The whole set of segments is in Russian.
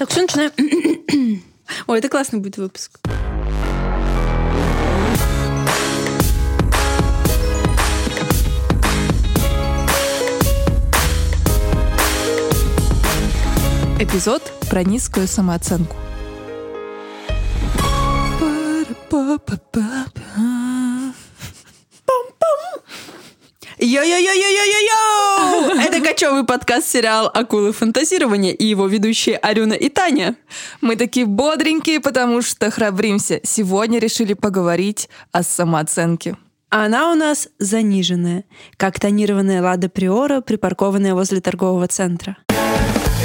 Так, все, начинаем. Ой, это классный будет выпуск. Эпизод про низкую самооценку. Йо-йо-йо-йо-йо-йо! Это кочевый подкаст-сериал «Акулы фантазирования» и его ведущие Арюна и Таня. Мы такие бодренькие, потому что храбримся. Сегодня решили поговорить о самооценке. А она у нас заниженная, как тонированная Лада Приора, припаркованная возле торгового центра.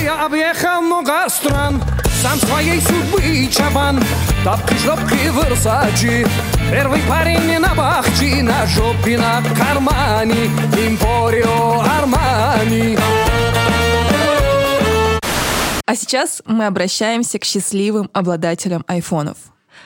Я объехал много стран, сам своей судьбы чабан. Тапки-шлепки Версачи, первый парень не на бахчи, на жопе, на кармане, Импорио Армани. А сейчас мы обращаемся к счастливым обладателям айфонов.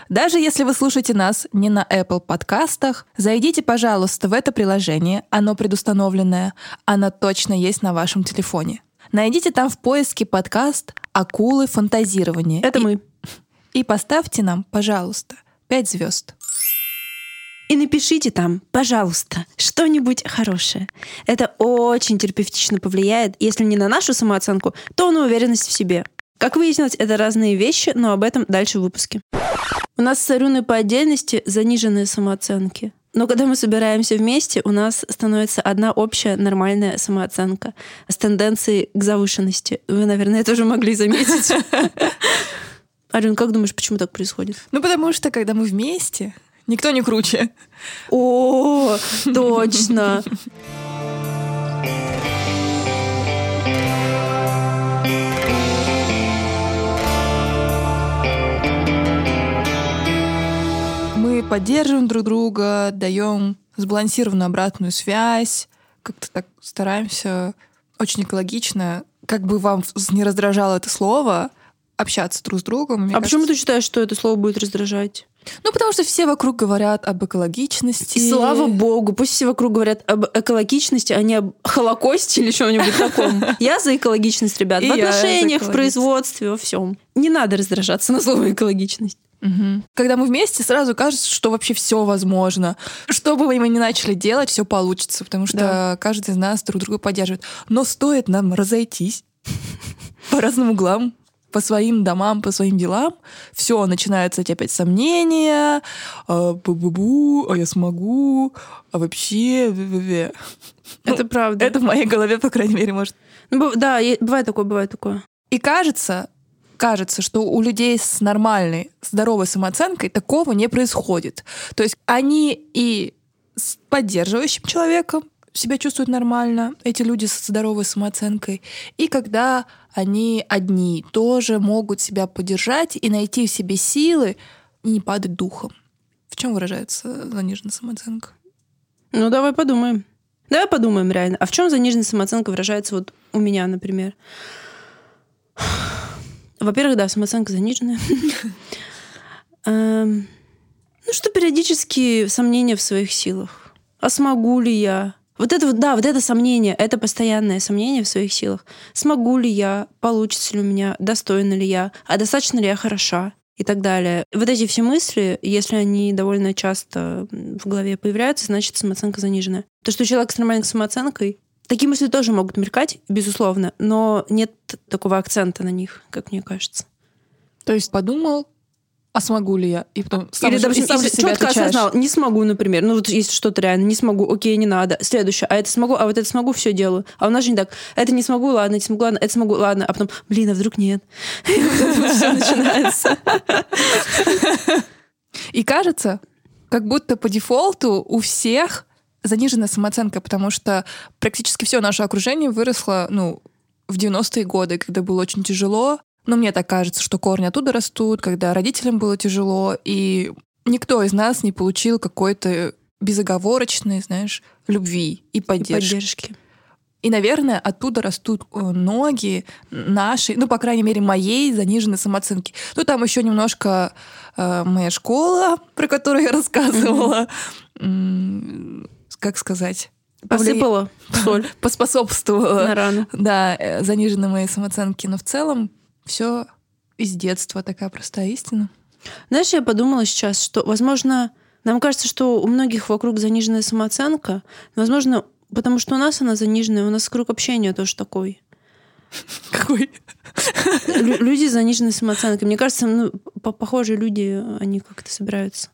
Даже если вы слушаете нас не на Apple подкастах, зайдите, пожалуйста, в это приложение, оно предустановленное, оно точно есть на вашем телефоне. Найдите там в поиске подкаст «Акулы фантазирования». Это И- мы. И поставьте нам, пожалуйста, 5 звезд. И напишите там, пожалуйста, что-нибудь хорошее. Это очень терапевтично повлияет, если не на нашу самооценку, то на уверенность в себе. Как выяснилось, это разные вещи, но об этом дальше в выпуске. У нас с Арюной по отдельности заниженные самооценки. Но когда мы собираемся вместе, у нас становится одна общая нормальная самооценка с тенденцией к завышенности. Вы, наверное, это уже могли заметить. Арюн, как думаешь, почему так происходит? Ну, потому что, когда мы вместе, никто не круче. О, точно. Мы поддерживаем друг друга, даем сбалансированную обратную связь, как-то так стараемся очень экологично, как бы вам не раздражало это слово, общаться друг с другом. А почему кажется- ты считаешь, что это слово будет раздражать? Ну, потому что все вокруг говорят об экологичности. И слава богу, пусть все вокруг говорят об экологичности, а не об холокосте или чем-нибудь таком. Я за экологичность, ребят. В отношениях, в производстве, во всем. Не надо раздражаться на слово экологичность. Мгм. Когда мы вместе, сразу кажется, что вообще все возможно. Что бы мы ни начали делать, все получится, потому что Да. каждый из нас друг друга поддерживает. Но стоит нам разойтись по разным углам, по своим домам, по своим делам, все, начинаются эти опять сомнения, а, бу-бу-бу, а я смогу, а вообще... ве-ве-ве». Это правда. Это в моей голове, по крайней мере, может Ну, Да, бывает такое, бывает такое. И кажется, кажется, что у людей с нормальной, здоровой самооценкой такого не происходит. То есть они и с поддерживающим человеком себя чувствуют нормально, эти люди с здоровой самооценкой, и когда они одни тоже могут себя поддержать и найти в себе силы и не падать духом. В чем выражается заниженная самооценка? Ну, давай подумаем. Давай подумаем реально. А в чем заниженная самооценка выражается вот у меня, например? Во-первых, да, самооценка заниженная. Эм, Ну, что периодически сомнения в своих силах. А смогу ли я? Вот это вот, да, вот это сомнение, это постоянное сомнение в своих силах. Смогу ли я? Получится ли у меня? Достойна ли я? А достаточно ли я хороша? И так далее. Вот эти все мысли, если они довольно часто в голове появляются, значит, самооценка заниженная. То, что человек с нормальной самооценкой, такие мысли тоже могут мелькать, безусловно, но нет такого акцента на них, как мне кажется. То есть подумал, а смогу ли я? И потом сам Или, допустим, сам же если себе четко отвечаешь. осознал, не смогу, например. Ну, вот есть что-то реально, не смогу, окей, не надо. Следующее, а это смогу, а вот это смогу, все делаю. А у нас же не так. Это не смогу, ладно, это смогу, ладно, это смогу, ладно. А потом, блин, а вдруг нет? И вот это вот все начинается. И кажется, как будто по дефолту у всех заниженная самооценка, потому что практически все наше окружение выросло, ну, в 90-е годы, когда было очень тяжело. Но мне так кажется, что корни оттуда растут, когда родителям было тяжело, и никто из нас не получил какой-то безоговорочной, знаешь, любви и поддержки. Поддержки. И, наверное, оттуда растут э, ноги нашей, ну, по крайней мере, моей заниженной самооценки. Ну, там еще немножко э, моя школа, про которую я рассказывала, как сказать, Посыпала соль поспособствовала, на рану. да, э, заниженной моей самооценки. Но в целом все из детства такая простая истина. Знаешь, я подумала сейчас, что, возможно, нам кажется, что у многих вокруг заниженная самооценка. Возможно, потому что у нас она заниженная, у нас круг общения тоже такой. Какой? Лю- люди с заниженной самооценкой. Мне кажется, ну, по- похожие люди, они как-то собираются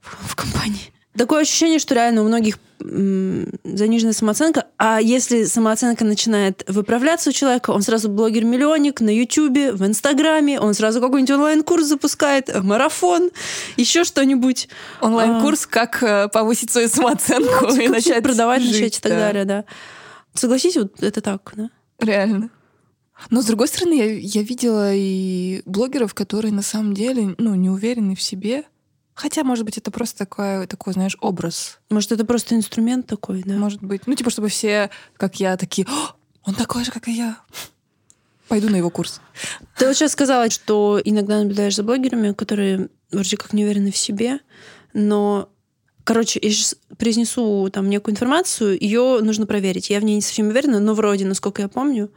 в, в компании. Такое ощущение, что реально у многих м, заниженная самооценка, а если самооценка начинает выправляться у человека, он сразу блогер-миллионник на Ютубе, в Инстаграме, он сразу какой-нибудь онлайн-курс запускает, марафон, еще что-нибудь. Онлайн-курс, как э, повысить свою самооценку Ну, и начать продавать, жить, начать и так да. далее, да. Согласись, вот это так, да? Реально. Но с другой стороны, я, я видела и блогеров, которые на самом деле ну, не уверены в себе. Хотя, может быть, это просто такой, такой, знаешь, образ. Может, это просто инструмент такой, да? Может быть. Ну, типа, чтобы все, как я, такие, «О, он такой же, как и я. Пойду на его курс. Ты вот сейчас сказала, что иногда наблюдаешь за блогерами, которые вроде как не уверены в себе, но Короче, я сейчас произнесу там некую информацию, ее нужно проверить. Я в ней не совсем уверена, но вроде, насколько я помню.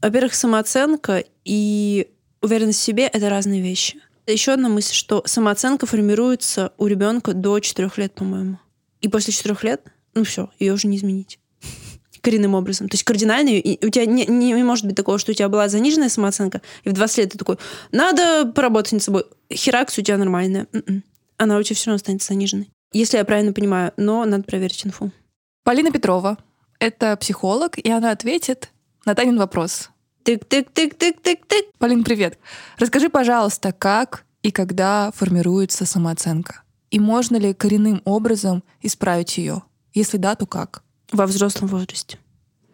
Во-первых, самооценка и уверенность в себе — это разные вещи. Еще одна мысль, что самооценка формируется у ребенка до 4 лет, по-моему. И после 4 лет, ну все, ее уже не изменить коренным образом. То есть кардинально у тебя не, не может быть такого, что у тебя была заниженная самооценка, и в 20 лет ты такой, надо поработать над собой. Херакс у тебя нормальная. М-м. Она у тебя все равно останется заниженной. Если я правильно понимаю, но надо проверить инфу. Полина Петрова — это психолог, и она ответит на Танин вопрос. Тык-тык-тык-тык-тык-тык. Полин, привет. Расскажи, пожалуйста, как и когда формируется самооценка? И можно ли коренным образом исправить ее? Если да, то как? Во взрослом возрасте.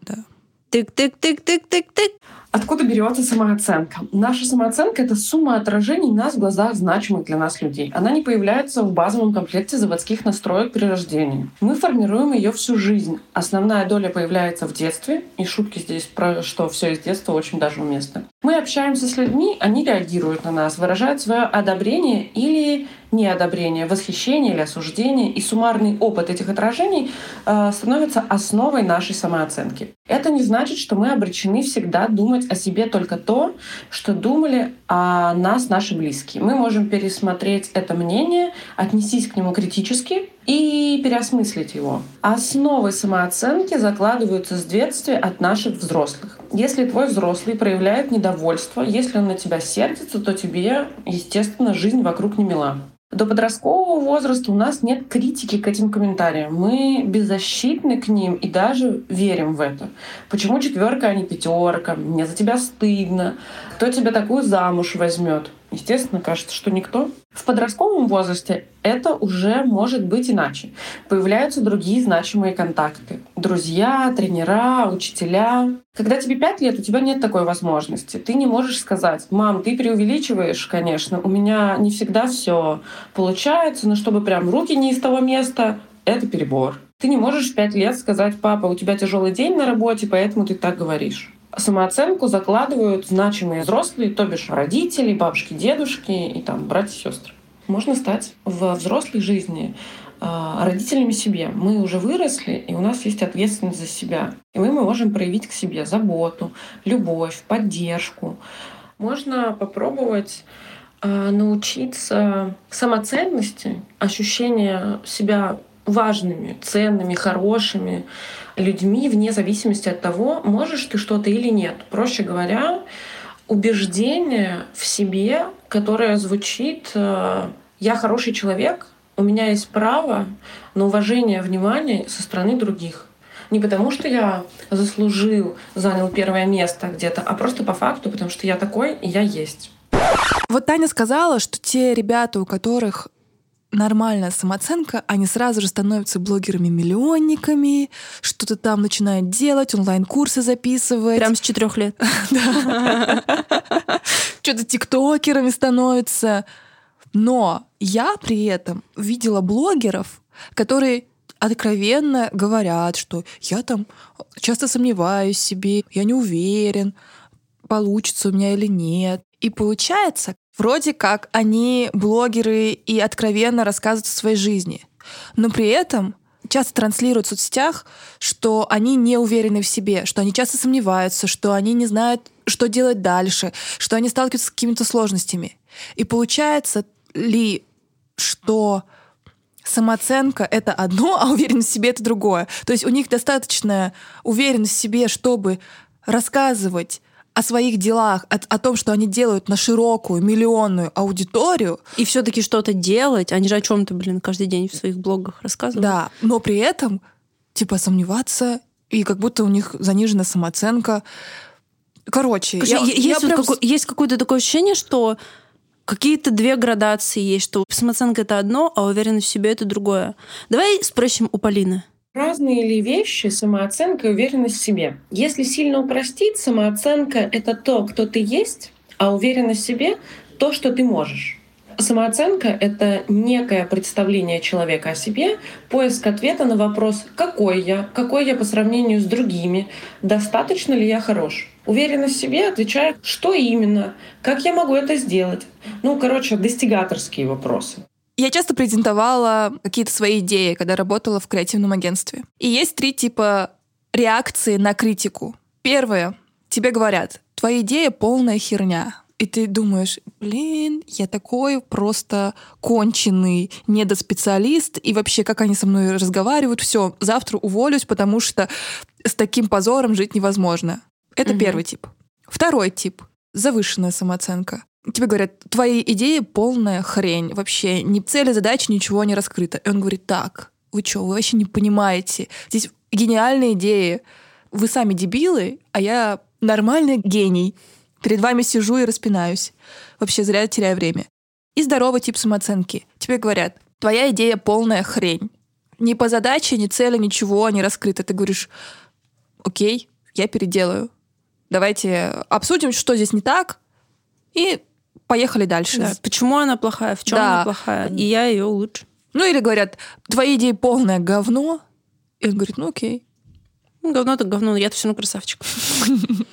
Да. Тык-тык-тык-тык-тык-тык. Откуда берется самооценка? Наша самооценка — это сумма отражений нас в глазах значимых для нас людей. Она не появляется в базовом комплекте заводских настроек при рождении. Мы формируем ее всю жизнь. Основная доля появляется в детстве, и шутки здесь про что все из детства очень даже уместны. Мы общаемся с людьми, они реагируют на нас, выражают свое одобрение или неодобрение, восхищение или осуждение, и суммарный опыт этих отражений э, становится основой нашей самооценки. Это не значит, что мы обречены всегда думать о себе только то, что думали о нас наши близкие. Мы можем пересмотреть это мнение, отнестись к нему критически и переосмыслить его. Основы самооценки закладываются с детства от наших взрослых. Если твой взрослый проявляет недовольство, если он на тебя сердится, то тебе, естественно, жизнь вокруг не мила. До подросткового возраста у нас нет критики к этим комментариям. Мы беззащитны к ним и даже верим в это. Почему четверка, а не пятерка? Мне за тебя стыдно. Кто тебя такую замуж возьмет? Естественно, кажется, что никто. В подростковом возрасте это уже может быть иначе. Появляются другие значимые контакты. Друзья, тренера, учителя. Когда тебе пять лет, у тебя нет такой возможности. Ты не можешь сказать, мам, ты преувеличиваешь, конечно, у меня не всегда все получается, но чтобы прям руки не из того места, это перебор. Ты не можешь в пять лет сказать, папа, у тебя тяжелый день на работе, поэтому ты так говоришь самооценку закладывают значимые взрослые, то бишь родители, бабушки, дедушки и там братья сестры. Можно стать в взрослой жизни а, родителями себе. Мы уже выросли, и у нас есть ответственность за себя. И мы можем проявить к себе заботу, любовь, поддержку. Можно попробовать а, научиться самоценности, ощущения себя важными, ценными, хорошими людьми вне зависимости от того, можешь ты что-то или нет. Проще говоря, убеждение в себе, которое звучит «я хороший человек», у меня есть право на уважение, внимание со стороны других. Не потому, что я заслужил, занял первое место где-то, а просто по факту, потому что я такой, и я есть. Вот Таня сказала, что те ребята, у которых нормальная самооценка, они сразу же становятся блогерами-миллионниками, что-то там начинают делать, онлайн-курсы записывать. Прям с четырех лет. Что-то тиктокерами становятся. Но я при этом видела блогеров, которые откровенно говорят, что я там часто сомневаюсь в себе, я не уверен, получится у меня или нет. И получается, вроде как они блогеры и откровенно рассказывают о своей жизни. Но при этом часто транслируют в соцсетях, что они не уверены в себе, что они часто сомневаются, что они не знают, что делать дальше, что они сталкиваются с какими-то сложностями. И получается ли, что самооценка — это одно, а уверенность в себе — это другое. То есть у них достаточно уверенность в себе, чтобы рассказывать о своих делах, о, о том, что они делают на широкую, миллионную аудиторию. И все-таки что-то делать, они же о чем-то, блин, каждый день в своих блогах рассказывают. Да, но при этом, типа, сомневаться, и как будто у них занижена самооценка. Короче, Короче, я, есть, я прям какое- есть какое-то такое ощущение, что какие-то две градации есть, что самооценка это одно, а уверенность в себе это другое. Давай спросим у Полины. Разные ли вещи самооценка и уверенность в себе? Если сильно упростить, самооценка — это то, кто ты есть, а уверенность в себе — то, что ты можешь. Самооценка — это некое представление человека о себе, поиск ответа на вопрос «какой я?», «какой я по сравнению с другими?», «достаточно ли я хорош?». Уверенность в себе отвечает «что именно?», «как я могу это сделать?». Ну, короче, достигаторские вопросы. Я часто презентовала какие-то свои идеи, когда работала в креативном агентстве. И есть три типа реакции на критику. Первое. Тебе говорят, твоя идея полная херня. И ты думаешь, блин, я такой просто конченый недоспециалист, и вообще, как они со мной разговаривают, все, завтра уволюсь, потому что с таким позором жить невозможно. Это Мгм. первый тип. Второй тип — завышенная самооценка. Тебе говорят, твои идеи полная хрень, вообще ни цели, задачи, ничего не раскрыто. И он говорит, так, вы что, вы вообще не понимаете. Здесь гениальные идеи. Вы сами дебилы, а я нормальный гений. Перед вами сижу и распинаюсь. Вообще зря теряю время. И здоровый тип самооценки. Тебе говорят, твоя идея полная хрень. Ни по задаче, ни цели, ничего не раскрыто. Ты говоришь, окей, я переделаю. Давайте обсудим, что здесь не так, и поехали дальше. Да, почему она плохая, в чем Да. она плохая, и я ее улучшу. Ну или говорят, твои идеи полное говно. И он говорит, ну окей. Ну, говно-то говно, я-то все равно красавчик.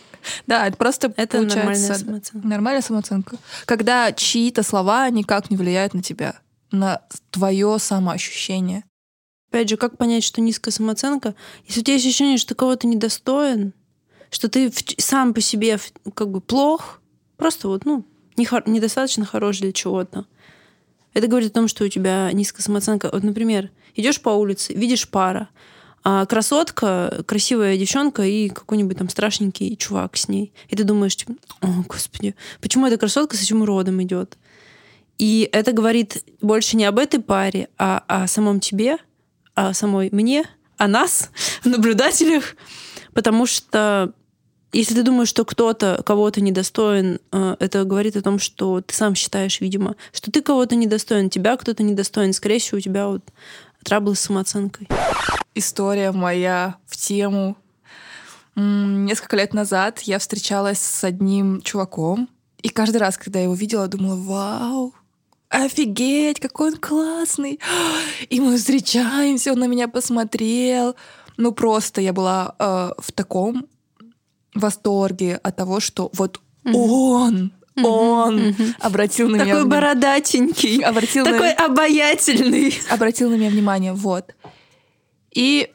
Да, это просто Это нормальная самооценка. нормальная самооценка. Когда чьи-то слова никак не влияют на тебя, на твое самоощущение. Опять же, как понять, что низкая самооценка? Если у тебя есть ощущение, что ты кого-то недостоин, что ты сам по себе как бы плох, просто вот, ну, недостаточно хорош для чего-то. Это говорит о том, что у тебя низкая самооценка. Вот, например, идешь по улице, видишь пара, а красотка, красивая девчонка и какой-нибудь там страшненький чувак с ней. И ты думаешь, типа, о, господи, почему эта красотка с этим уродом идет? И это говорит больше не об этой паре, а о самом тебе, о самой мне, о нас, наблюдателях. Потому что если ты думаешь, что кто-то кого-то недостоин, э, это говорит о том, что ты сам считаешь, видимо, что ты кого-то недостоин, тебя кто-то недостоин. Скорее всего, у тебя вот траблы с самооценкой. История моя в тему. Несколько лет назад я встречалась с одним чуваком, и каждый раз, когда я его видела, думала, вау, офигеть, какой он классный. И мы встречаемся, он на меня посмотрел. Ну просто я была э, в таком восторге от того, что вот он, он обратил на меня Такой бородатенький, Обратил на- такой обаятельный. обратил на меня внимание, вот. И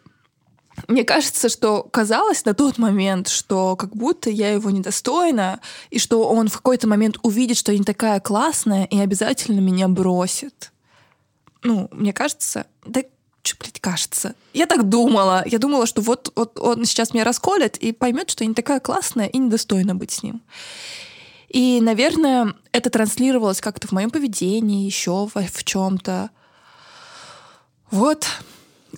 мне кажется, что казалось на тот момент, что как будто я его недостойна, и что он в какой-то момент увидит, что я не такая классная, и обязательно меня бросит. Ну, мне кажется, да что, блядь, кажется. Я так думала. Я думала, что вот, вот он сейчас меня расколет и поймет, что я не такая классная и недостойна быть с ним. И, наверное, это транслировалось как-то в моем поведении, еще в, в чем-то. Вот.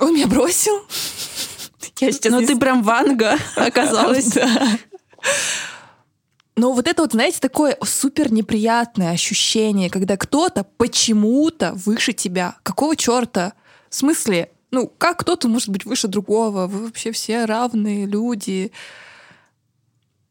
Он меня бросил. Я сейчас Но не ты прям Ванга оказалась. да. Но вот это вот, знаете, такое супер неприятное ощущение, когда кто-то почему-то выше тебя. Какого черта? В смысле? Ну, как кто-то может быть выше другого? Вы вообще все равные люди.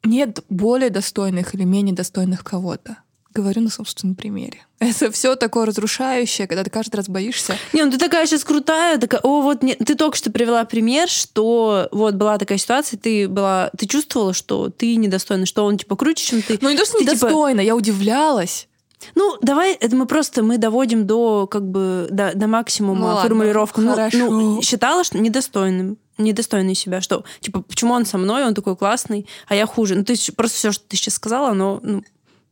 Нет более достойных или менее достойных кого-то. Говорю на собственном примере. Это все такое разрушающее, когда ты каждый раз боишься. Не, ну ты такая сейчас крутая, такая, о, вот не- ты только что привела пример, что вот была такая ситуация, ты была, ты чувствовала, что ты недостойна, что он типа круче, чем ты. Ну, не то, что Ты, типа, недостойно, я удивлялась. Ну, давай, это мы просто мы доводим до как бы до, до максимума Ну ладно, формулировку. Ну, хорошо. ну, считала, что недостойным недостойный себя, что, типа, почему он со мной, он такой классный, а я хуже. Ну, то есть просто все, что ты сейчас сказала, но ну,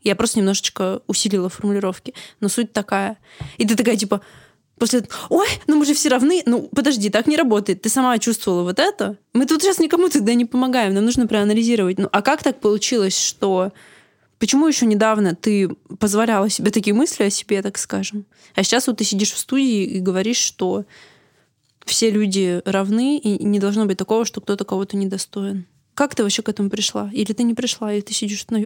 я просто немножечко усилила формулировки. Но суть такая. И ты такая, типа, после этого, ой, ну мы же все равны. Ну, подожди, так не работает. Ты сама чувствовала вот это. Мы тут сейчас никому тогда не помогаем. Нам нужно проанализировать. Ну, а как так получилось, что... Почему еще недавно ты позволяла себе такие мысли о себе, так скажем? А сейчас вот ты сидишь в студии и говоришь, что все люди равны, и не должно быть такого, что кто-то кого-то недостоин. Как ты вообще к этому пришла? Или ты не пришла, или ты сидишь на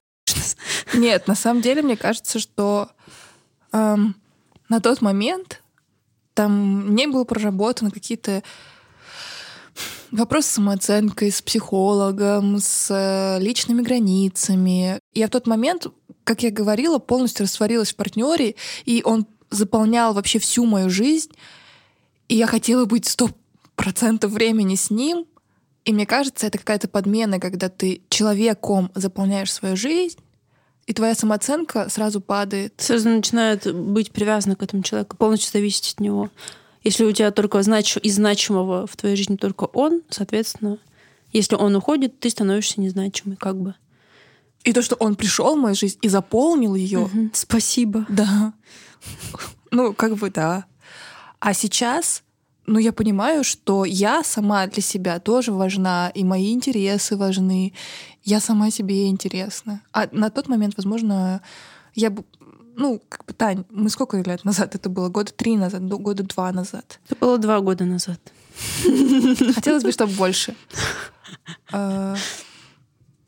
Нет, на самом деле, мне кажется, что эм, на тот момент там не было проработано какие-то вопросы с самооценкой, с психологом, с э, личными границами. Я в тот момент, как я говорила, полностью растворилась в партнере, и он заполнял вообще всю мою жизнь. И я хотела быть сто процентов времени с ним. И мне кажется, это какая-то подмена, когда ты человеком заполняешь свою жизнь, и твоя самооценка сразу падает. Сразу начинает быть привязана к этому человеку, полностью зависеть от него. Если у тебя только знач... из значимого в твоей жизни только он, соответственно, если он уходит, ты становишься незначимой, как бы. И то, что он пришел в мою жизнь и заполнил ее. Мгм. Спасибо. Да. Ну, как бы да. А сейчас, ну, я понимаю, что я сама для себя тоже важна, и мои интересы важны. Я сама себе интересна. А на тот момент, возможно, я бы... Ну, как бы, Тань, мы сколько лет назад это было? Года три назад, года два назад. Это было два года назад. Хотелось бы, чтобы больше. А,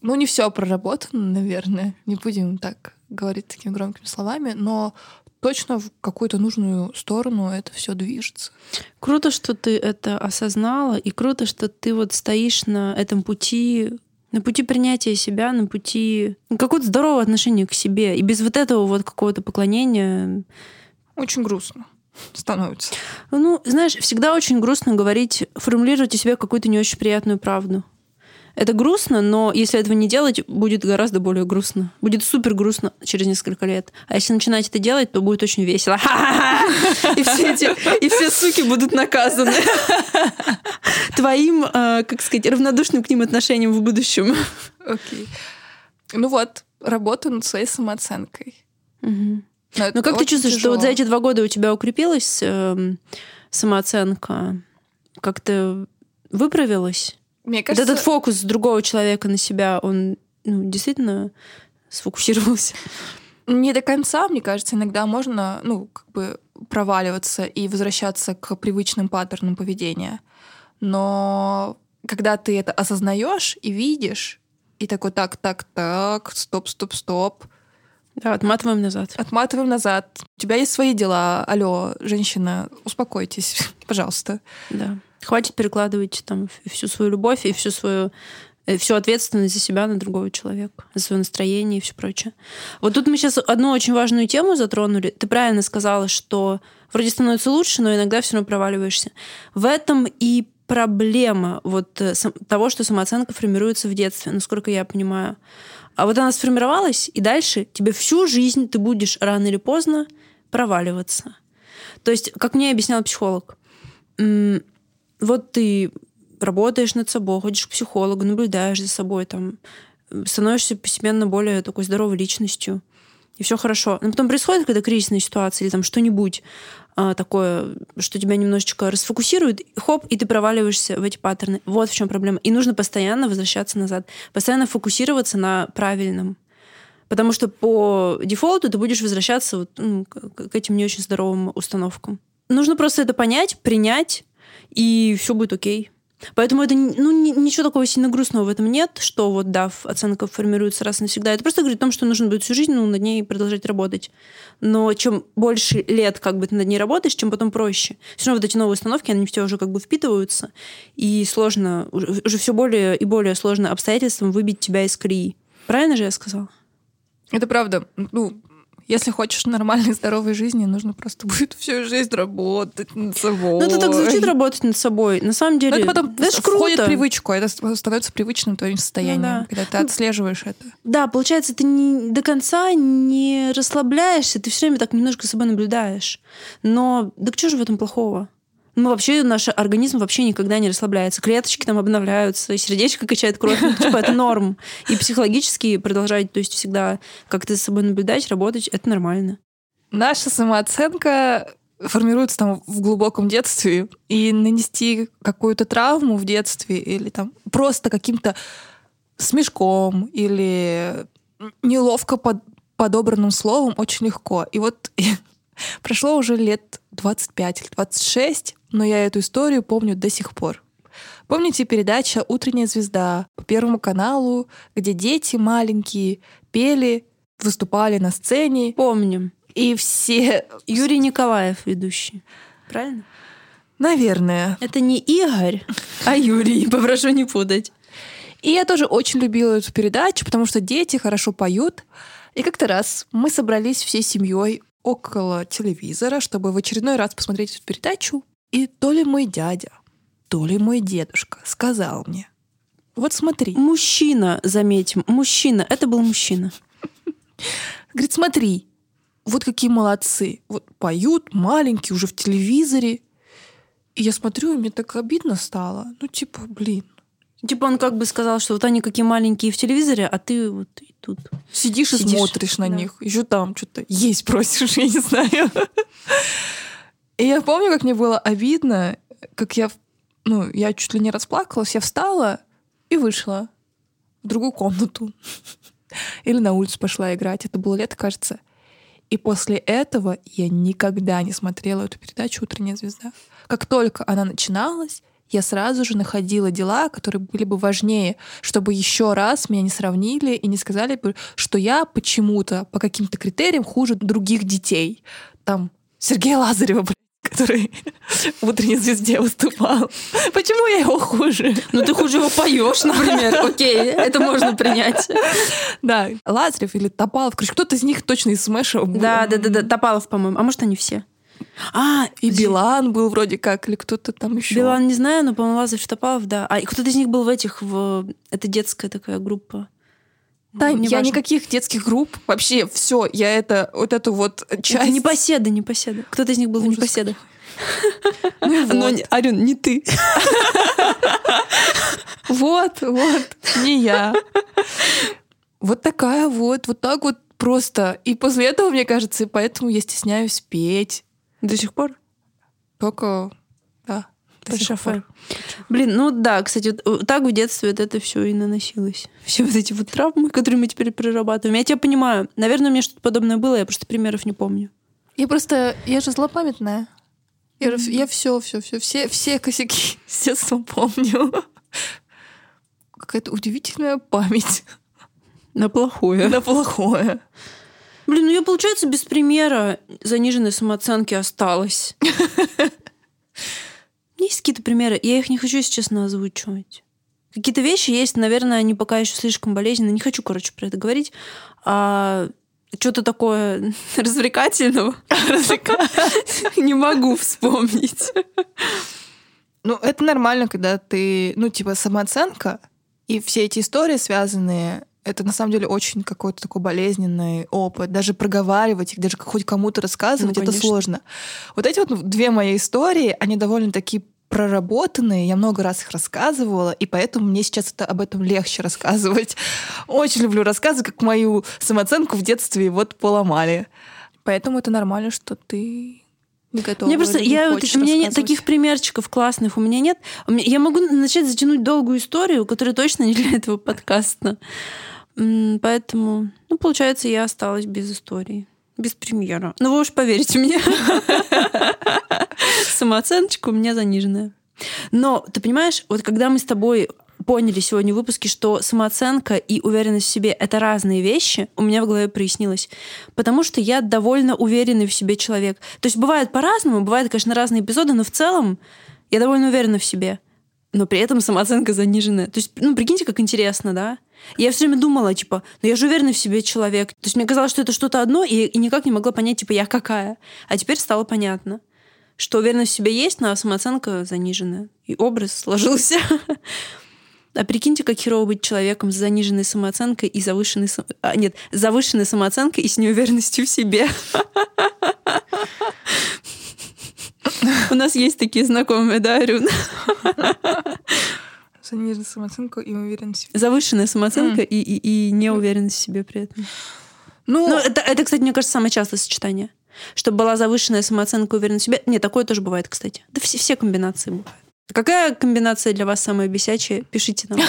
Ну, не все проработано, наверное. Не будем так говорить такими громкими словами, но точно в какую-то нужную сторону это все движется. Круто, что ты это осознала, и круто, что ты вот стоишь на этом пути, на пути принятия себя, на пути ну, какое-то здоровое отношение к себе. И без вот этого вот какого-то поклонения Очень грустно становится. Ну, знаешь, всегда очень грустно говорить, формулировать у себя какую-то не очень приятную правду. Это грустно, но если этого не делать, будет гораздо более грустно. Будет супер грустно через несколько лет. А если начинать это делать, то будет очень весело. И все эти, и все суки будут наказаны. Твоим, э, как сказать, равнодушным к ним отношением в будущем. Окей. Ну вот, работаю над своей самооценкой. Мгм. Но Ну как ты чувствуешь, что вот за тяжело. эти два года у тебя укрепилась эм, самооценка? Как-то выправилась? Мне Вот кажется, этот фокус другого человека на себя, он ну, действительно сфокусировался. Не до конца, мне кажется, иногда можно, ну, как бы проваливаться и возвращаться к привычным паттернам поведения. Но когда ты это осознаешь и видишь, и такой, так, так, так, стоп, стоп, стоп, Да, отматываем назад. отматываем назад. У тебя есть свои дела. Алло, женщина, успокойтесь, пожалуйста. Да. Хватит перекладывать там всю свою любовь и всю свою э, всю ответственность за себя на другого человека, за свое настроение и все прочее. Вот тут мы сейчас одну очень важную тему затронули. Ты правильно сказала, что вроде становится лучше, но иногда все равно проваливаешься. В этом и проблема вот э, того, что самооценка формируется в детстве, насколько я понимаю. А вот она сформировалась, и дальше тебе всю жизнь ты будешь рано или поздно проваливаться. То есть, как мне объяснял психолог, вот ты работаешь над собой, ходишь к психологу, наблюдаешь за собой, там, становишься постепенно более такой здоровой личностью, и все хорошо. Но потом происходит какая-то кризисная ситуация или там что-нибудь а, такое, что тебя немножечко расфокусирует, и хоп, и ты проваливаешься в эти паттерны. Вот в чем проблема. И нужно постоянно возвращаться назад, постоянно фокусироваться на правильном. Потому что по дефолту ты будешь возвращаться вот, ну, к этим не очень здоровым установкам. Нужно просто это понять, принять, и все будет окей. Поэтому это ну, ни- ничего такого сильно грустного в этом нет, что вот да, оценка формируется раз и навсегда. Это просто говорит о том, что нужно будет всю жизнь ну, над ней продолжать работать. Но чем больше лет как бы ты над ней работаешь, чем потом проще. Все равно вот эти новые установки, они в тебя уже как бы впитываются, и сложно, уже, уже все более и более сложно обстоятельствам выбить тебя из колеи. Правильно же я сказала? Это правда. Ну, Если хочешь нормальной, здоровой жизни, нужно просто будет всю жизнь работать над собой. Ну, это так звучит работать над собой. На самом деле, Но это потом это ж входит в круто. привычку, это становится привычным твоим состоянием, Ну да. когда ты отслеживаешь это. Да, получается, ты не, до конца не расслабляешься, ты все время так немножко собой наблюдаешь. Но да что же в этом плохого? Ну, вообще, наш организм вообще никогда не расслабляется. Клеточки там обновляются, сердечко качает кровь. Ну, типа, это норм. И психологически продолжать, то есть всегда как-то за собой наблюдать, работать, это нормально. Наша самооценка формируется там в глубоком детстве, и нанести какую-то травму в детстве или там просто каким-то смешком или неловко под- подобранным словом очень легко. И вот прошло уже лет 25 или 26, но я эту историю помню до сих пор. Помните передача «Утренняя звезда» по Первому каналу, где дети маленькие пели, выступали на сцене, Помним. и все, Юрий Николаев ведущий. Правильно? наверное. Это не Игорь, а Юрий. Попрошу не путать. И я тоже очень любила эту передачу, потому что дети хорошо поют. И как-то раз мы собрались всей семьей около телевизора, чтобы в очередной раз посмотреть эту передачу. И то ли мой дядя, то ли мой дедушка сказал мне, вот смотри, Мужчина, заметим, мужчина. Это был мужчина. говорит, смотри, вот какие молодцы. Вот поют маленькие уже в телевизоре. И я смотрю, и мне так обидно стало. Ну, типа, блин, Типа он как бы сказал, что вот они какие маленькие в телевизоре, а ты вот и тут. Сидишь, и Сидишь, смотришь на да. них. Еще там что-то есть просишь, я не знаю. И я помню, как мне было обидно, как я, ну, я чуть ли не расплакалась, я встала и вышла в другую комнату. Или на улицу пошла играть. Это было лето, кажется. И после этого я никогда не смотрела эту передачу «Утренняя звезда». Как только она начиналась, я сразу же находила дела, которые были бы важнее, чтобы еще раз меня не сравнили и не сказали бы, что я почему-то по каким-то критериям хуже других детей. Там Сергея Лазарева, который в «Утренней звезде» выступал. Почему я его хуже? Ну ты хуже его поешь, например. Окей, это можно принять. Да, Лазарев или Топалов, короче, кто-то из них точно из Смэша был. Да, да, да, да, Топалов, по-моему. А может, они все. А, И Билан был вроде как, или кто-то там еще. Билан не знаю, но, по-моему, Лазарев Топалов, да. А кто-то из них был в этих, в... Это детская такая группа. Да, я Неважно. никаких детских групп. Вообще, все, я это, вот эту вот Это часть... Непоседы, непоседы. Кто-то из них был в Ужас непоседах. Ну Но, вот. не- Арюн, не ты. Вот, вот, не я. Вот такая вот, вот так вот просто. И после этого, мне кажется, и поэтому я стесняюсь петь. До сих пор? Только, да, до сих пор. Блин, ну да, кстати, вот, э, так в детстве вот это все и наносилось. Все вот эти вот травмы, которые мы теперь перерабатываем. Я тебя понимаю. Наверное, у меня что-то подобное было, я просто примеров не помню. Я просто, я же злопамятная. Я, же- я все, все, все, все, все косяки с детства помню. Какая-то удивительная память На плохое. на плохое. Блин, ну я, получается, без примера заниженной самооценки осталась. Есть какие-то примеры? Я их не хочу, если честно, озвучивать. Какие-то вещи есть, наверное, они пока еще слишком болезненные. Не хочу, короче, про это говорить. А что-то такое развлекательного не могу вспомнить. Ну, это нормально, когда ты, ну, типа, самооценка, и все эти истории связанные, это на самом деле очень какой-то такой болезненный опыт. Даже проговаривать их, даже хоть кому-то рассказывать, Ну, это сложно. Вот эти вот две мои истории, они довольно-таки проработанные, я много раз их рассказывала, и поэтому мне сейчас это, об этом легче рассказывать. Очень люблю рассказывать, как мою самооценку в детстве вот поломали. Поэтому это нормально, что ты не готова. Мне просто, я, вот- у меня нет таких примерчиков классных, у меня нет. Я могу начать затянуть долгую историю, которая точно не для этого подкаста. Поэтому, ну, получается, я осталась без истории, без премьера. Ну, вы уж поверьте мне. Самооценочка у меня заниженная. Но, ты понимаешь, вот когда мы с тобой поняли сегодня в выпуске, что самооценка и уверенность в себе — это разные вещи, у меня в голове прояснилось. Потому что я довольно уверенный в себе человек. То есть бывает по-разному, бывают, конечно, разные эпизоды, но в целом я довольно уверена в себе. Но при этом самооценка заниженная. То есть, ну, прикиньте, как интересно, да? Я все время думала, типа, ну я же уверенный в себе человек. То есть мне казалось, что это что-то одно, и, и никак не могла понять, типа, я какая. А теперь стало понятно, что уверенность в себе есть, но самооценка заниженная. И образ сложился. А прикиньте, как херово быть человеком с заниженной самооценкой и завышенной... А, нет, завышенной самооценкой и с неуверенностью в себе. У нас есть такие знакомые, да, Арюн? Заниженную самооценку и уверенность. Завышенная самооценка и, и, и неуверенность в себе при этом. Ну, Ну, это, это, кстати, мне кажется, самое частое сочетание. Чтобы была завышенная самооценка и уверенность в себе. Нет, такое тоже бывает, кстати. Да все, все комбинации бывают. Какая комбинация для вас самая бесячая? Пишите нам.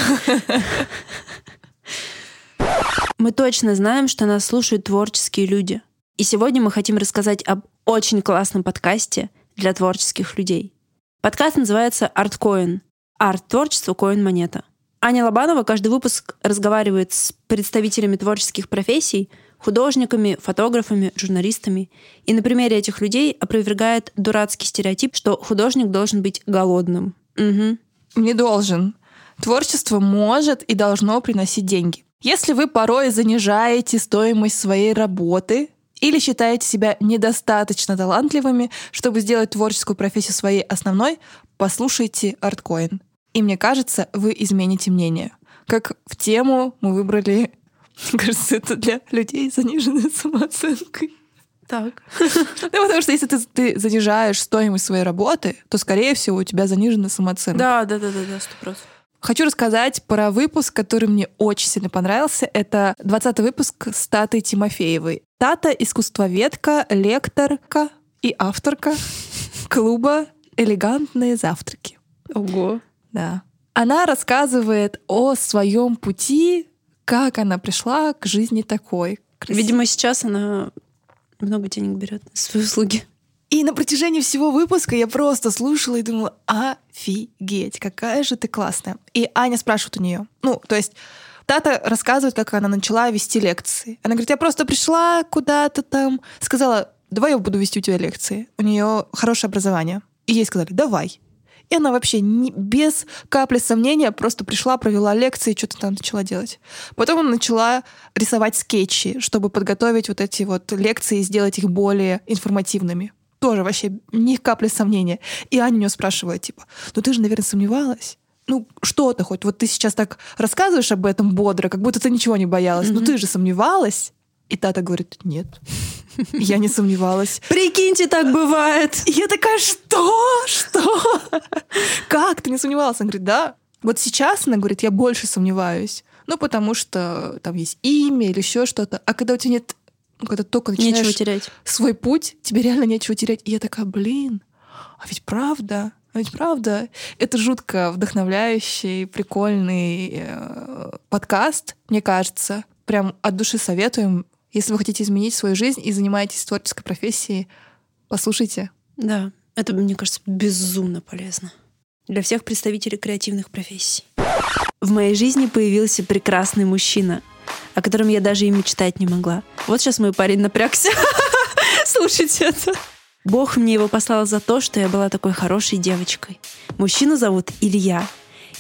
Мы точно знаем, что нас слушают творческие люди. И сегодня мы хотим рассказать об очень классном подкасте для творческих людей. Подкаст называется «Арткоин». Арт творчество, коин монета. Аня Лобанова каждый выпуск разговаривает с представителями творческих профессий, художниками, фотографами, журналистами. И на примере этих людей опровергает дурацкий стереотип, что художник должен быть голодным. Мгм. не должен. Творчество может и должно приносить деньги. Если вы порой занижаете стоимость своей работы или считаете себя недостаточно талантливыми, чтобы сделать творческую профессию своей основной, послушайте арткоин. И мне кажется, вы измените мнение. Как в тему мы выбрали, мне кажется, это для людей с заниженной самооценкой. Так. Ну, потому что если ты, ты занижаешь стоимость своей работы, то, скорее всего, у тебя занижена самооценка. Да, да, да, да, да, сто процентов. Хочу рассказать про выпуск, который мне очень сильно понравился. Это 20 выпуск с Татой Тимофеевой. Тата — искусствоведка, лекторка и авторка клуба «Элегантные завтраки». Ого. Да. Она рассказывает о своем пути, как она пришла к жизни такой. красивой. Видимо, сейчас она много денег берет на свои услуги. И на протяжении всего выпуска я просто слушала и думала, офигеть, какая же ты классная. И Аня спрашивает у нее, ну, то есть Тата рассказывает, как она начала вести лекции. Она говорит, я просто пришла куда-то там, сказала, давай я буду вести у тебя лекции. У нее хорошее образование. И ей сказали, давай. И она вообще не- без капли сомнения просто пришла, провела лекции, что-то там начала делать. Потом она начала рисовать скетчи, чтобы подготовить вот эти вот лекции и сделать их более информативными. Тоже вообще ни капли сомнения. И Аня у нее спрашивает, типа, ну ты же, наверное, сомневалась? Ну, что-то хоть. Вот ты сейчас так рассказываешь об этом бодро, как будто ты ничего не боялась. Ну ты же сомневалась? И Тата говорит, нет, я не сомневалась. Прикиньте, так бывает. И я такая, что? Что? Как? Ты не сомневалась? Она говорит, да. Вот сейчас, она говорит, я больше сомневаюсь. Ну, потому что там есть имя или еще что-то. А когда у тебя нет, когда только начинаешь Нечего терять. свой путь, тебе реально нечего терять. И я такая, блин, а ведь правда, а ведь правда. Это жутко вдохновляющий, прикольный э, подкаст, мне кажется. Прям от души советуем. Если вы хотите изменить свою жизнь и занимаетесь творческой профессией, послушайте. Да, это, мне кажется, безумно полезно. Для всех представителей креативных профессий. В моей жизни появился прекрасный мужчина, о котором я даже и мечтать не могла. Вот сейчас мой парень напрягся. Слушайте это. Бог мне его послал за то, что я была такой хорошей девочкой. Мужчину зовут Илья.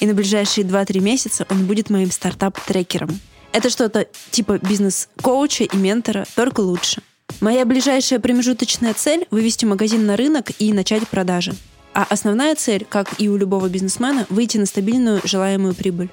И на ближайшие 2-3 месяца он будет моим стартап-трекером. Это что-то типа бизнес-коуча и ментора, только лучше. Моя ближайшая промежуточная цель – вывести магазин на рынок и начать продажи. А основная цель, как и у любого бизнесмена, выйти на стабильную желаемую прибыль.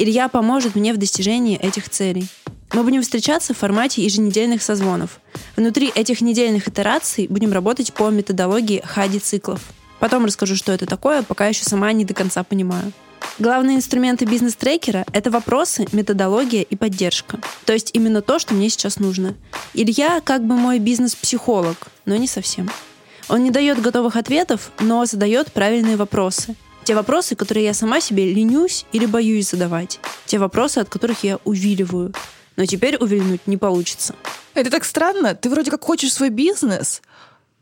Илья поможет мне в достижении этих целей. Мы будем встречаться в формате еженедельных созвонов. Внутри этих недельных итераций будем работать по методологии хади-циклов. Потом расскажу, что это такое, пока еще сама не до конца понимаю. Главные инструменты бизнес-трекера — это вопросы, методология и поддержка. То есть именно то, что мне сейчас нужно. Илья как бы мой бизнес-психолог, но не совсем. Он не дает готовых ответов, но задает правильные вопросы. Те вопросы, которые я сама себе ленюсь или боюсь задавать. Те вопросы, от которых я увиливаю. Но теперь увильнуть не получится. Это так странно. Ты вроде как хочешь свой бизнес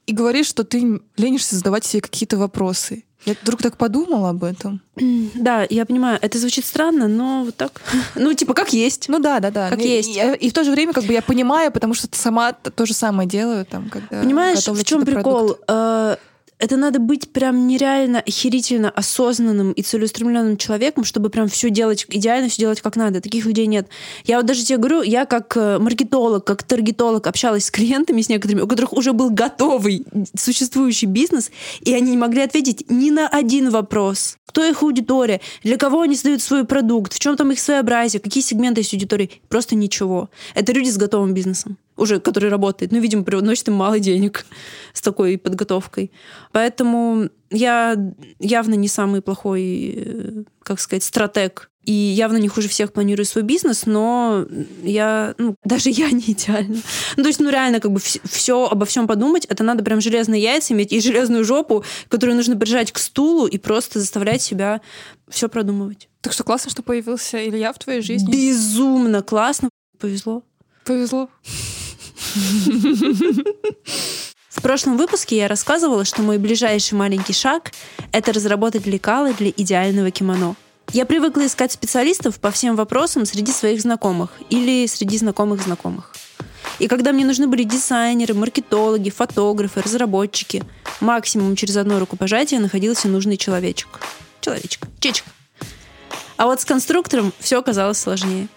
и говоришь, что ты ленишься задавать себе какие-то вопросы. Я вдруг так подумала об этом. Да, я понимаю, это звучит странно, но вот так. Ну, типа, как есть. Ну да, да, да. Как И- есть. И, и в то же время как бы я понимаю, потому что ты сама то же самое делаю, там, когда Понимаешь, в чем прикол? продукты. Это надо быть прям нереально охерительно осознанным и целеустремленным человеком, чтобы прям все делать идеально, все делать как надо. Таких людей нет. Я вот даже тебе говорю, я как э, маркетолог, как таргетолог общалась с клиентами, с некоторыми, у которых уже был готовый существующий бизнес, и они не могли ответить ни на один вопрос. Кто их аудитория? Для кого они создают свой продукт? В чем там их своеобразие? Какие сегменты есть аудитории? Просто ничего. Это люди с готовым бизнесом уже который работает, ну, видимо, приносит им мало денег с такой подготовкой. Поэтому я явно не самый плохой, э, как сказать, стратег и явно не хуже всех планирую свой бизнес, но я, ну, даже я не идеальна. Ну, то есть, ну, реально, как бы все обо всем подумать, это надо прям железные яйца иметь и железную жопу, которую нужно прижать к стулу и просто заставлять себя все продумывать. Так что классно, что появился Илья в твоей жизни. Безумно классно. Повезло. Повезло. В прошлом выпуске я рассказывала, что мой ближайший маленький шаг — это разработать лекалы для идеального кимоно. Я привыкла искать специалистов по всем вопросам среди своих знакомых или среди знакомых знакомых. И когда мне нужны были дизайнеры, маркетологи, фотографы, разработчики, максимум через одно рукопожатие находился нужный человечек. Человечек. Чечек. А вот с конструктором все оказалось сложнее.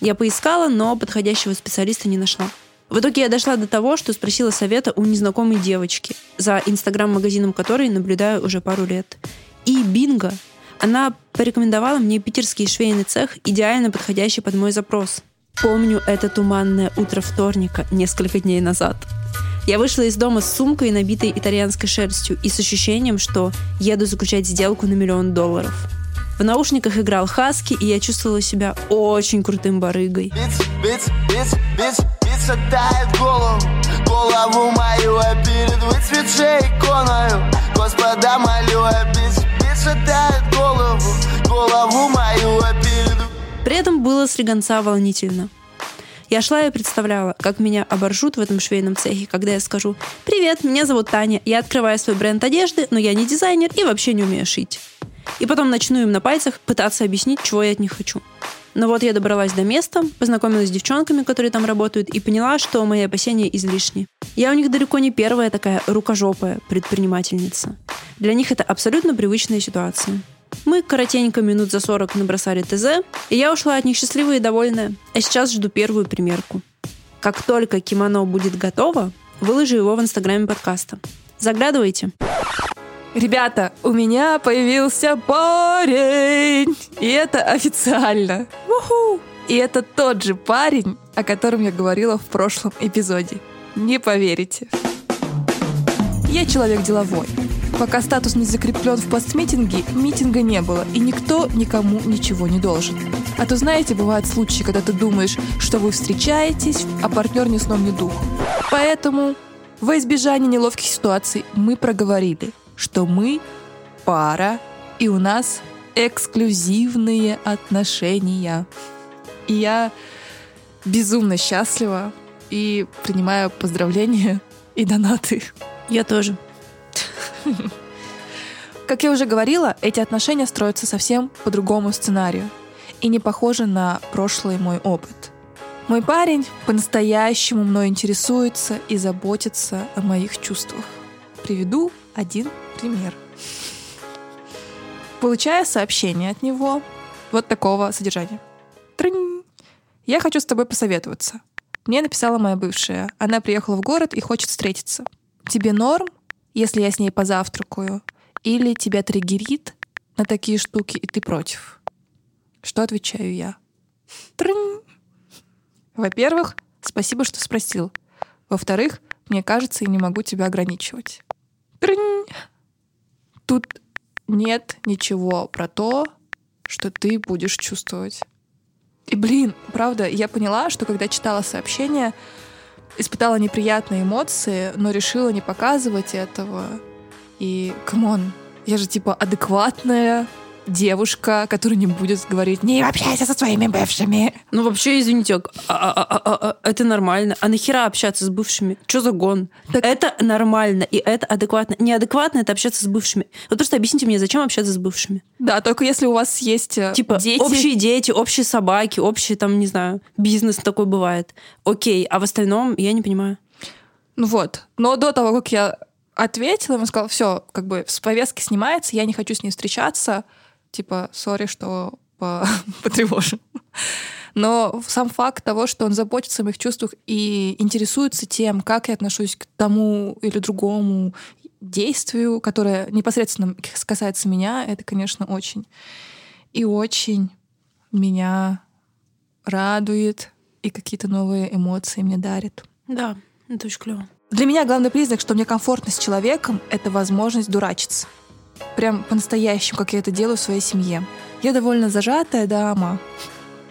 Я поискала, но подходящего специалиста не нашла. В итоге я дошла до того, что спросила совета у незнакомой девочки, за инстаграм-магазином которой наблюдаю уже пару лет. И бинго! Она порекомендовала мне питерский швейный цех, идеально подходящий под мой запрос. Помню это туманное утро вторника несколько дней назад. Я вышла из дома с сумкой, набитой итальянской шерстью, и с ощущением, что еду заключать сделку на миллион долларов. В наушниках играл Хаски, и я чувствовала себя очень крутым барыгой. Голову, голову мою, перед выцветшей иконою Господа молю, бits, бits голову, голову мою, перед... При этом было слегонца волнительно. Я шла и представляла, как меня оборжут в этом швейном цехе, когда я скажу «Привет, меня зовут Таня, я открываю свой бренд одежды, но я не дизайнер и вообще не умею шить». И потом начну им на пальцах пытаться объяснить, чего я от них хочу. Но вот я добралась до места, познакомилась с девчонками, которые там работают, и поняла, что мои опасения излишни. Я у них далеко не первая такая рукожопая предпринимательница. Для них это абсолютно привычная ситуация. Мы коротенько минут за 40 набросали ТЗ, и я ушла от них счастливая и довольная. А сейчас жду первую примерку. Как только кимоно будет готово, выложу его в инстаграме подкаста. Заглядывайте. Ребята, у меня появился парень! И это официально. Уху! И это тот же парень, о котором я говорила в прошлом эпизоде. Не поверите. Я человек деловой. Пока статус не закреплен в постмитинге, митинга не было, и никто никому ничего не должен. А то, знаете, бывают случаи, когда ты думаешь, что вы встречаетесь, а партнер ни сном, ни духом. Поэтому во избежание неловких ситуаций мы проговорили что мы пара, и у нас эксклюзивные отношения. И я безумно счастлива и принимаю поздравления и донаты. Я тоже. Как я уже говорила, эти отношения строятся совсем по другому сценарию и не похожи на прошлый мой опыт. Мой парень по-настоящему мной интересуется и заботится о моих чувствах. Приведу один пример. Получая сообщение от него вот такого содержания. Я хочу с тобой посоветоваться. Мне написала моя бывшая. Она приехала в город и хочет встретиться. Тебе норм, если я с ней позавтракаю? Или тебя триггерит на такие штуки, и ты против? Что отвечаю я? Во-первых, спасибо, что спросил. Во-вторых, мне кажется, я не могу тебя ограничивать. Трынь. Тут нет ничего про то, что ты будешь чувствовать. И, блин, правда, я поняла, что когда читала сообщение, испытала неприятные эмоции, но решила не показывать этого. И, come on, я же типа адекватная, девушка, которая не будет говорить «не общайся со своими бывшими». Ну, вообще, извините, а, а, а, это нормально. А нахера общаться с бывшими? Что за гон? Так... Это нормально, и это адекватно. Неадекватно это общаться с бывшими. Вот просто объясните мне, зачем общаться с бывшими? Да, только если у вас есть э, типа, дети. общие дети, общие собаки, общий, там, не знаю, бизнес такой бывает. Окей, а в остальном я не понимаю. Ну вот. Но до того, как я ответила, ему сказала, все, как бы с повестки снимается, я не хочу с ней встречаться, типа, сори, что по-. Но сам факт того, что он заботится о моих чувствах и интересуется тем, как я отношусь к тому или другому действию, которое непосредственно касается меня, это, конечно, очень и очень меня радует и какие-то новые эмоции мне дарит. Да, это очень клево. Для меня главный признак, что мне комфортно с человеком, это возможность дурачиться. Прям по-настоящему, как я это делаю в своей семье. Я довольно зажатая дама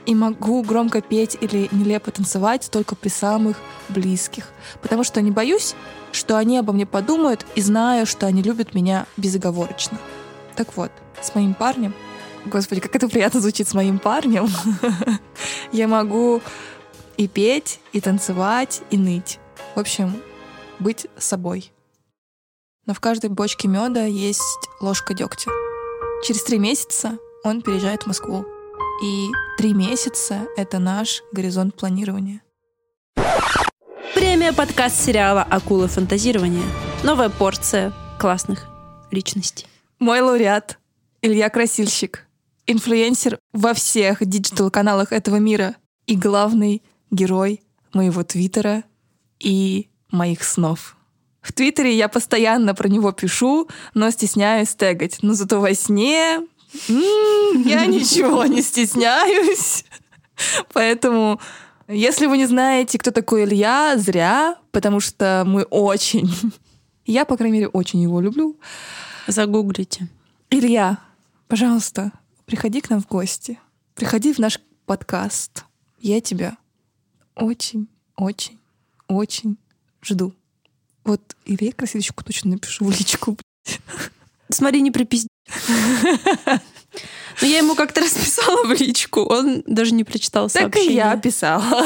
и могу громко петь или нелепо танцевать только при самых близких. Потому что не боюсь, что они обо мне подумают и знаю, что они любят меня безоговорочно. Так вот, с моим парнем, господи, как это приятно звучит с моим парнем, я могу и петь, и танцевать, и ныть. В общем, быть собой. Но в каждой бочке меда есть ложка дегтя. Через три месяца он переезжает в Москву. И три месяца — это наш горизонт планирования. Премия подкаст сериала «Акулы фантазирования». Новая порция классных личностей. Мой лауреат — Илья Красильщик. Инфлюенсер во всех digital-каналах этого мира. И главный герой моего твиттера и моих снов. В Твиттере я постоянно про него пишу, но стесняюсь тегать. Но зато во сне я ничего не стесняюсь. Поэтому, если вы не знаете, кто такой Илья, зря, потому что мы очень... Я, по крайней мере, очень его люблю. Загуглите. Илья, пожалуйста, приходи к нам в гости. Приходи в наш подкаст. Я тебя очень, очень, очень жду. Вот Илье Красильщику точно напишу в личку. Смотри, не припизди. Но я ему как-то расписала в личку, он даже не прочитал Так сообщение. и я писала.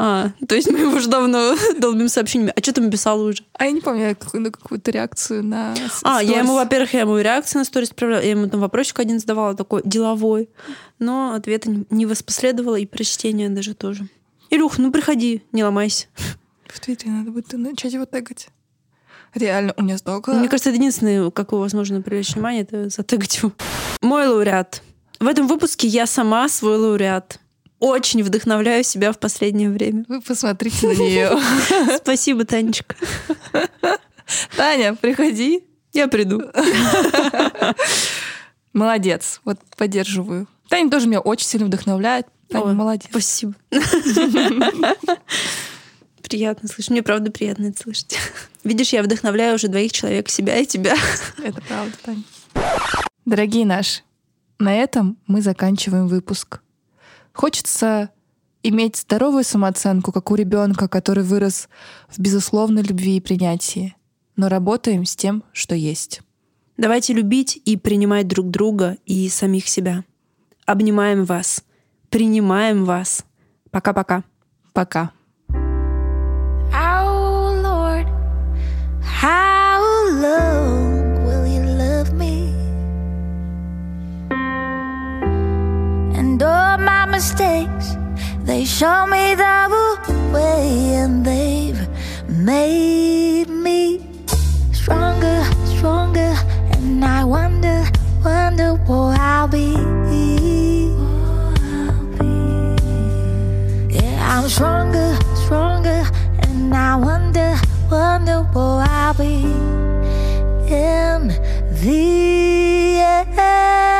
А, то есть мы его уже давно долбим сообщениями. А что ты написала уже? А я не помню, я какую- на какую-то реакцию на А, я ему, сторис. во-первых, я ему реакцию на сторис отправляла, я ему там вопросик один задавала, такой деловой, но ответа не- воспоследовало, и прочтения даже тоже. Илюх, ну приходи, не ломайся. В Твиттере надо будет начать его тегать. Реально, у меня столько... Мне кажется, единственное, как возможно привлечь внимание, это затегать его. Мой лауреат. В этом выпуске я сама свой лауреат. Очень вдохновляю себя в последнее время. Вы посмотрите на нее. Спасибо, Танечка. Таня, приходи. Я приду. Молодец. Вот поддерживаю. Таня тоже меня очень сильно вдохновляет. Таня, Ой, молодец. Спасибо. Приятно слышать. Мне правда приятно это слышать. Видишь, я вдохновляю уже двоих человек, себя и тебя. Это правда, Таня. Дорогие наши, на этом мы заканчиваем выпуск. Хочется иметь здоровую самооценку, как у ребенка, который вырос в безусловной любви и принятии. Но работаем с тем, что есть. Давайте любить и принимать друг друга и самих себя. Обнимаем вас. Принимаем вас. Пока-пока. Пока. Oh mistakes, they show me the way, and they've made me stronger, stronger. And I wonder, wonder what I'll be. Yeah, I'm stronger, stronger, and I wonder, wonder what I'll be in the end.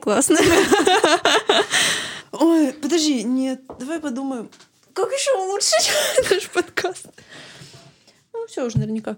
Классные. Ой, подожди, нет, давай подумаем. Как еще улучшить наш подкаст? Ну, все уже наверняка.